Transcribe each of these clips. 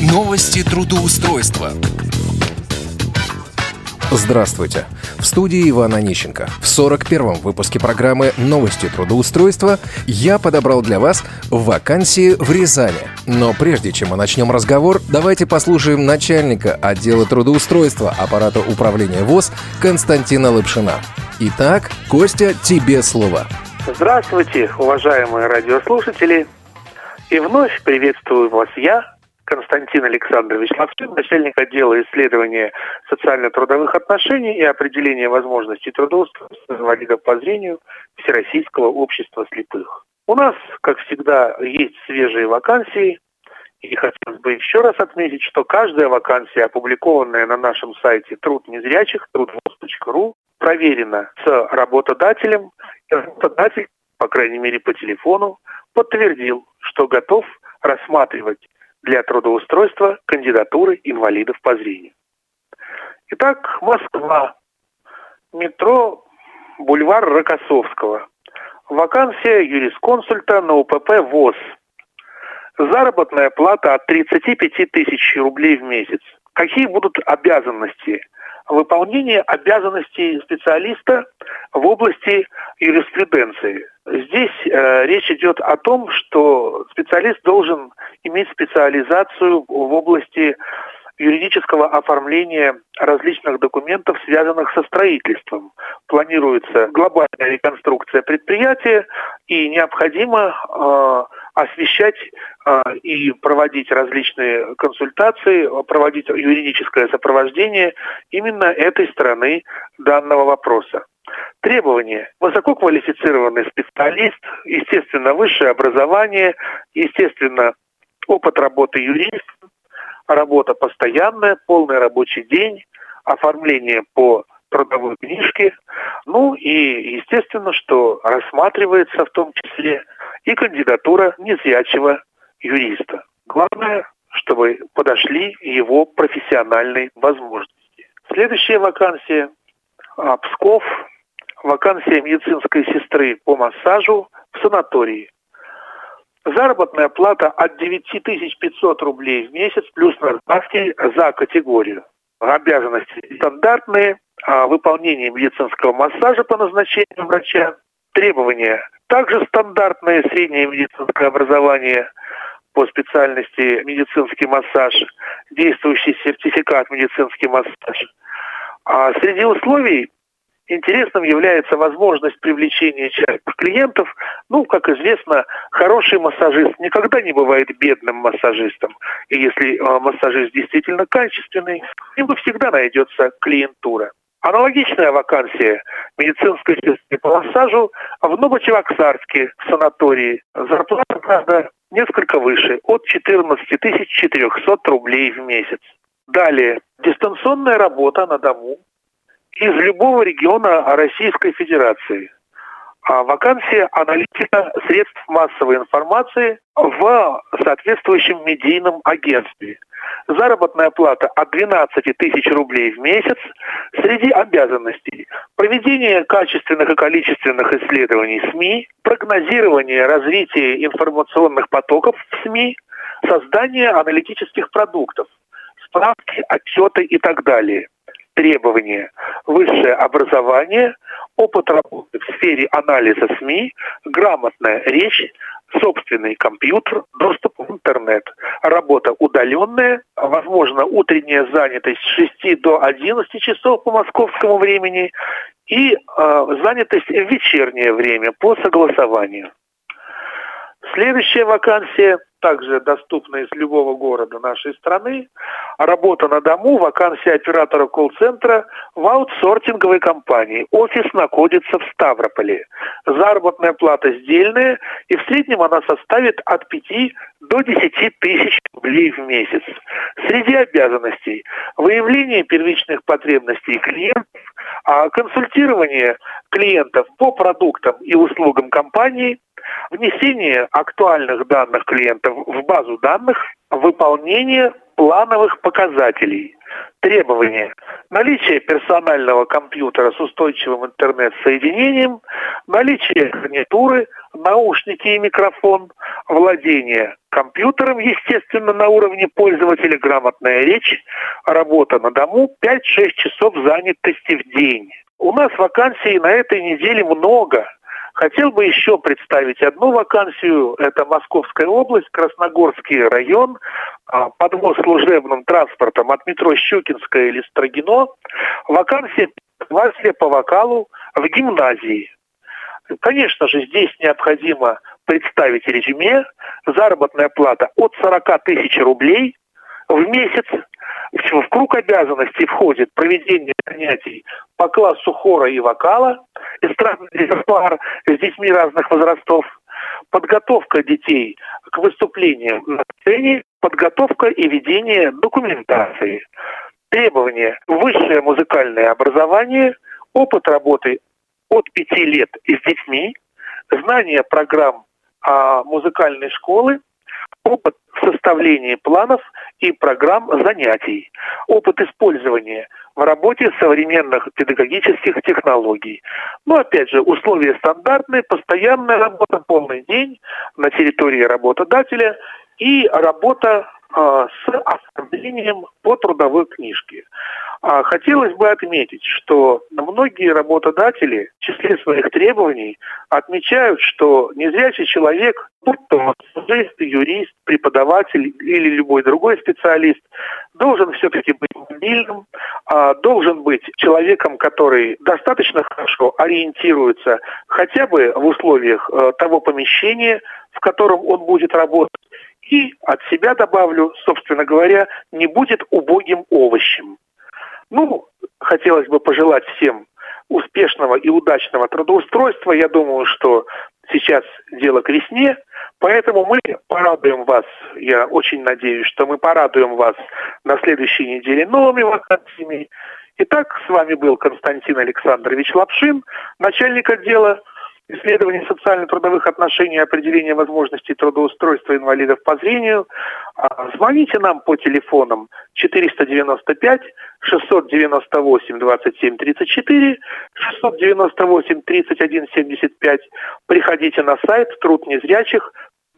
Новости трудоустройства. Здравствуйте. В студии Иван Онищенко. В 41-м выпуске программы «Новости трудоустройства» я подобрал для вас вакансии в Рязани. Но прежде чем мы начнем разговор, давайте послушаем начальника отдела трудоустройства аппарата управления ВОЗ Константина Лапшина. Итак, Костя, тебе слово. Здравствуйте, уважаемые радиослушатели. И вновь приветствую вас я, Константин Александрович Лавшин, начальник отдела исследования социально-трудовых отношений и определения возможностей трудоустройства инвалидов по зрению Всероссийского общества слепых. У нас, как всегда, есть свежие вакансии, и хотелось бы еще раз отметить, что каждая вакансия, опубликованная на нашем сайте труд незрячих, трудвоз.ру, проверена с работодателем, и работодатель, по крайней мере по телефону, подтвердил, что готов рассматривать для трудоустройства кандидатуры инвалидов по зрению. Итак, Москва. Метро бульвар Рокоссовского. Вакансия юрисконсульта на УПП ВОЗ. Заработная плата от 35 тысяч рублей в месяц. Какие будут обязанности? Выполнение обязанностей специалиста в области юриспруденции. Здесь э, речь идет о том, что специалист должен иметь специализацию в области юридического оформления различных документов, связанных со строительством. Планируется глобальная реконструкция предприятия, и необходимо э, освещать э, и проводить различные консультации, проводить юридическое сопровождение именно этой стороны данного вопроса. Требования. Высококвалифицированный специалист, естественно, высшее образование, естественно, опыт работы юриста, работа постоянная, полный рабочий день, оформление по трудовой книжке. Ну и естественно, что рассматривается в том числе и кандидатура незрячего юриста. Главное, чтобы подошли его профессиональные возможности. Следующая вакансия Псков, вакансия медицинской сестры по массажу в санатории. Заработная плата от 9500 рублей в месяц плюс надбавки за категорию. Обязанности стандартные, а, выполнение медицинского массажа по назначению врача, требования также стандартное среднее медицинское образование по специальности медицинский массаж, действующий сертификат медицинский массаж. А среди условий интересным является возможность привлечения частных клиентов. Ну, как известно, хороший массажист никогда не бывает бедным массажистом. И если э, массажист действительно качественный, ему всегда найдется клиентура. Аналогичная вакансия медицинской сестры по массажу в Новочевоксарске в санатории. Зарплата, правда, несколько выше, от 14 400 рублей в месяц. Далее, дистанционная работа на дому из любого региона Российской Федерации. А вакансия аналитика средств массовой информации в соответствующем медийном агентстве. Заработная плата от 12 тысяч рублей в месяц среди обязанностей. Проведение качественных и количественных исследований СМИ, прогнозирование развития информационных потоков в СМИ, создание аналитических продуктов, справки, отчеты и так далее – требования. Высшее образование, опыт работы в сфере анализа СМИ, грамотная речь, собственный компьютер, доступ в интернет. Работа удаленная, возможно, утренняя занятость с 6 до 11 часов по московскому времени и э, занятость в вечернее время по согласованию. Следующая вакансия – также доступна из любого города нашей страны. Работа на дому, вакансия оператора колл-центра в аутсортинговой компании. Офис находится в Ставрополе. Заработная плата сдельная, и в среднем она составит от 5 до 10 тысяч рублей в месяц. Среди обязанностей выявление первичных потребностей клиентов, а консультирование клиентов по продуктам и услугам компании – внесение актуальных данных клиентов в базу данных, выполнение плановых показателей, требования, наличие персонального компьютера с устойчивым интернет-соединением, наличие гарнитуры, наушники и микрофон, владение компьютером, естественно, на уровне пользователя, грамотная речь, работа на дому, 5-6 часов занятости в день. У нас вакансий на этой неделе много. Хотел бы еще представить одну вакансию. Это Московская область, Красногорский район, а, подвоз служебным транспортом от метро Щукинская или Строгино. Вакансия классе по вокалу в гимназии. Конечно же, здесь необходимо представить резюме. Заработная плата от 40 тысяч рублей в месяц. В круг обязанностей входит проведение занятий по классу хора и вокала, эстрадный репертуар с детьми разных возрастов, подготовка детей к выступлениям на сцене, подготовка и ведение документации. Требования – высшее музыкальное образование, опыт работы от пяти лет с детьми, знание программ а, музыкальной школы, опыт в составлении планов и программ занятий, опыт использования в работе современных педагогических технологий. Но опять же, условия стандартные, постоянная работа полный день на территории работодателя и работа с оформлением по трудовой книжке. А хотелось бы отметить, что многие работодатели в числе своих требований отмечают, что незрячий человек, будь то массажист, юрист, преподаватель или любой другой специалист, должен все-таки быть мобильным, а, должен быть человеком, который достаточно хорошо ориентируется хотя бы в условиях э, того помещения, в котором он будет работать, и от себя добавлю, собственно говоря, не будет убогим овощем. Ну, хотелось бы пожелать всем успешного и удачного трудоустройства. Я думаю, что сейчас дело к весне, поэтому мы порадуем вас, я очень надеюсь, что мы порадуем вас на следующей неделе новыми вакансиями. Итак, с вами был Константин Александрович Лапшин, начальник отдела исследование социально-трудовых отношений и определение возможностей трудоустройства инвалидов по зрению. А, звоните нам по телефонам 495 698 27 34, 698 31 75. Приходите на сайт «Труд незрячих»,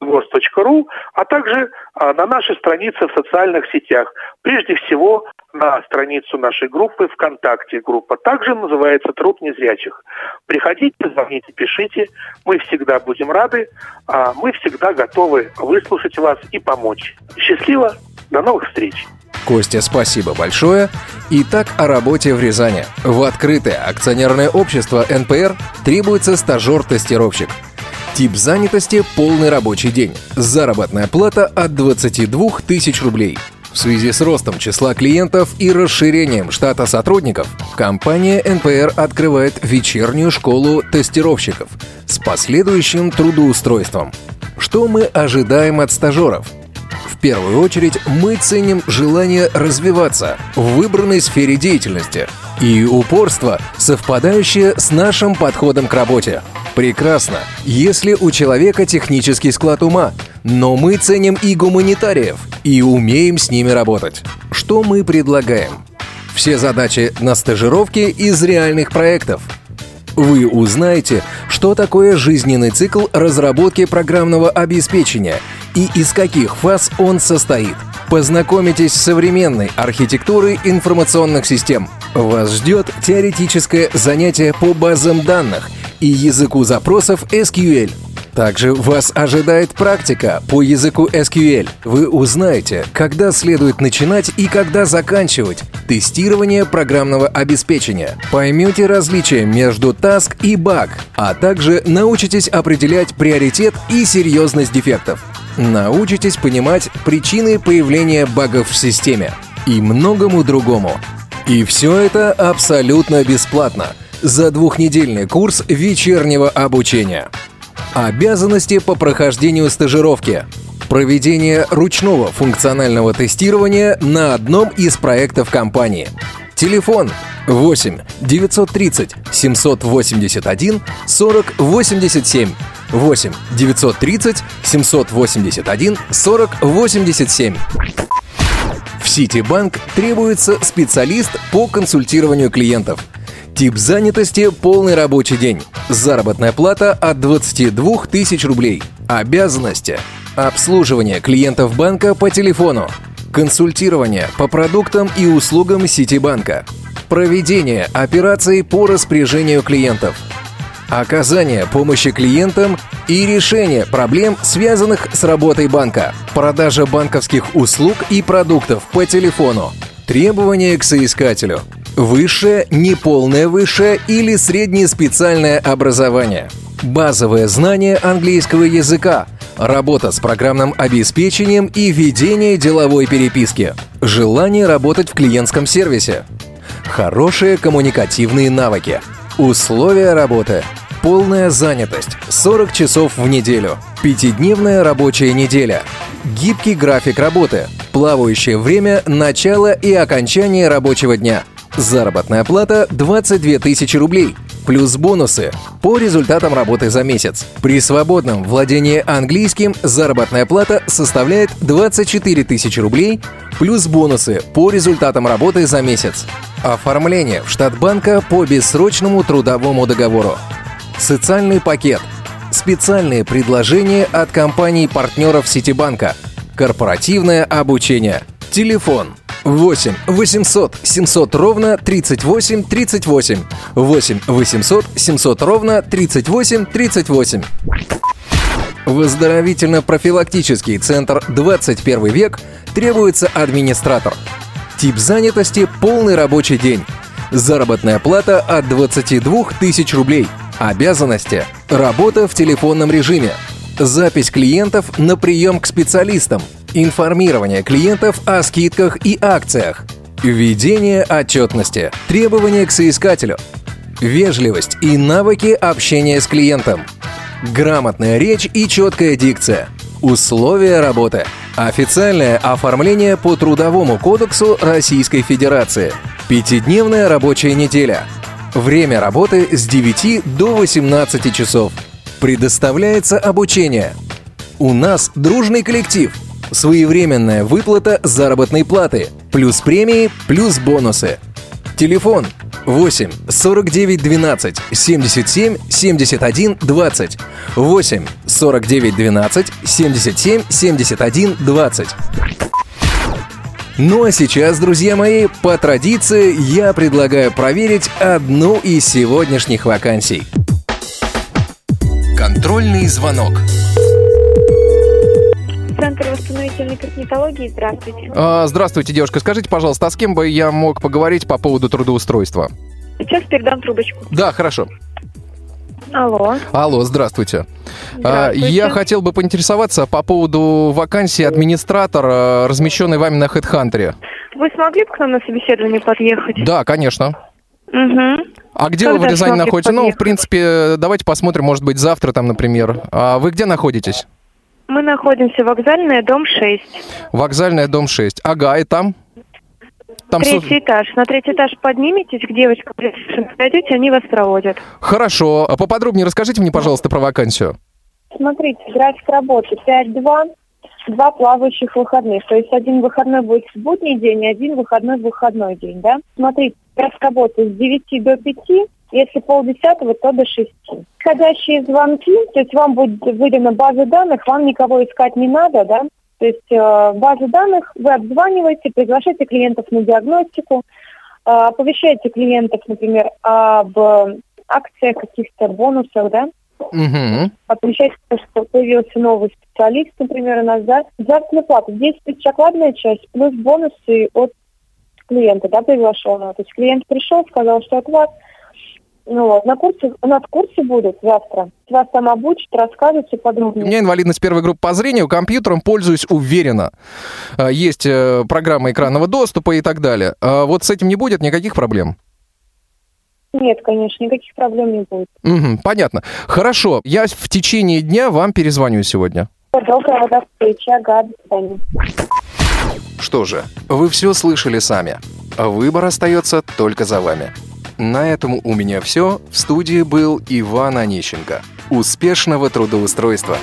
voz.ru, а также а, на нашей странице в социальных сетях. Прежде всего, на страницу нашей группы ВКонтакте. Группа также называется «Труд незрячих». Приходите, звоните, пишите. Мы всегда будем рады. А мы всегда готовы выслушать вас и помочь. Счастливо. До новых встреч. Костя, спасибо большое. Итак, о работе в Рязани. В открытое акционерное общество НПР требуется стажер-тестировщик – Тип занятости – полный рабочий день. Заработная плата от 22 тысяч рублей. В связи с ростом числа клиентов и расширением штата сотрудников, компания НПР открывает вечернюю школу тестировщиков с последующим трудоустройством. Что мы ожидаем от стажеров? В первую очередь мы ценим желание развиваться в выбранной сфере деятельности и упорство, совпадающее с нашим подходом к работе – Прекрасно, если у человека технический склад ума, но мы ценим и гуманитариев, и умеем с ними работать. Что мы предлагаем? Все задачи на стажировке из реальных проектов. Вы узнаете, что такое жизненный цикл разработки программного обеспечения и из каких фаз он состоит. Познакомитесь с современной архитектурой информационных систем. Вас ждет теоретическое занятие по базам данных – и языку запросов SQL. Также вас ожидает практика по языку SQL. Вы узнаете, когда следует начинать и когда заканчивать тестирование программного обеспечения. Поймете различия между task и баг, а также научитесь определять приоритет и серьезность дефектов. Научитесь понимать причины появления багов в системе и многому другому. И все это абсолютно бесплатно – за двухнедельный курс вечернего обучения. Обязанности по прохождению стажировки. Проведение ручного функционального тестирования на одном из проектов компании. Телефон 8 930 781 40 87 8 930 781 40 87 в Ситибанк требуется специалист по консультированию клиентов – Тип занятости – полный рабочий день. Заработная плата от 22 тысяч рублей. Обязанности – обслуживание клиентов банка по телефону, консультирование по продуктам и услугам Ситибанка, проведение операций по распоряжению клиентов, оказание помощи клиентам и решение проблем, связанных с работой банка, продажа банковских услуг и продуктов по телефону, требования к соискателю – Высшее, неполное высшее или среднее специальное образование. Базовое знание английского языка. Работа с программным обеспечением и ведение деловой переписки. Желание работать в клиентском сервисе. Хорошие коммуникативные навыки. Условия работы. Полная занятость. 40 часов в неделю. Пятидневная рабочая неделя. Гибкий график работы. Плавающее время начала и окончания рабочего дня – Заработная плата 22 тысячи рублей. Плюс бонусы по результатам работы за месяц. При свободном владении английским заработная плата составляет 24 тысячи рублей, плюс бонусы по результатам работы за месяц. Оформление в штат банка по бессрочному трудовому договору. Социальный пакет. Специальные предложения от компаний-партнеров Ситибанка. Корпоративное обучение. Телефон 8 800 700 ровно 38 38. 8 800 700 ровно 38 38. Выздоровительно-профилактический центр 21 век требуется администратор. Тип занятости – полный рабочий день. Заработная плата от 22 тысяч рублей. Обязанности – работа в телефонном режиме. Запись клиентов на прием к специалистам – информирование клиентов о скидках и акциях, введение отчетности, требования к соискателю, вежливость и навыки общения с клиентом, грамотная речь и четкая дикция, условия работы, официальное оформление по Трудовому кодексу Российской Федерации, пятидневная рабочая неделя, время работы с 9 до 18 часов, предоставляется обучение. У нас дружный коллектив – Своевременная выплата заработной платы, плюс премии, плюс бонусы. Телефон 8 49 12 77 71 20 8 49 12 77 71 20 ну а сейчас, друзья мои, по традиции я предлагаю проверить одну из сегодняшних вакансий. Контрольный звонок. Восстановительной косметологии. Здравствуйте. А, здравствуйте, девушка. Скажите, пожалуйста, а с кем бы я мог поговорить по поводу трудоустройства? Сейчас передам трубочку. Да, хорошо. Алло. Алло, здравствуйте. А, здравствуйте. Я хотел бы поинтересоваться по поводу вакансии администратора, размещенной вами на HeadHunter. Вы смогли бы к нам на собеседование подъехать? Да, конечно. Угу. А где Когда вы в Рязани смогли находитесь? Ну, в подъехать? принципе, давайте посмотрим, может быть, завтра там, например. А вы где находитесь? Мы находимся вокзальная, дом 6. Вокзальная, дом 6. Ага, и там? Там Третий этаж. На третий этаж подниметесь, к девочкам подойдете, они вас проводят. Хорошо. А поподробнее расскажите мне, пожалуйста, про вакансию. Смотрите, график работы 5-2, два плавающих выходных. То есть один выходной будет в будний день, и один выходной в выходной день, да? Смотрите, график работы с 9 до 5, если полдесятого, то до 6. Входящие звонки, то есть вам будет выдана база данных, вам никого искать не надо, да? То есть э, база данных, вы обзваниваете, приглашаете клиентов на диагностику, э, оповещаете клиентов, например, об акциях, каких-то бонусах, да? Угу. отмечать, что появился новый специалист, например, у нас, да, заработная плата. 10 тысяч окладная часть, плюс бонусы от клиента, да, приглашенного. То есть клиент пришел, сказал, что от вас, ну вот, на курсе, у нас курсы будут завтра. Вас там обучат, расскажут все У подробнее. меня инвалидность первой группы по зрению, компьютером пользуюсь уверенно. А, Есть э, программа экранного доступа и так далее. А Вот с этим не будет никаких проблем? Нет, конечно, никаких проблем не будет. Мгм, понятно. Хорошо, я в течение дня вам перезвоню сегодня. Доброго до встречи, ага, до свидания. Что же, вы все слышали сами. Выбор остается только за вами. На этом у меня все. В студии был Иван Онищенко. Успешного трудоустройства!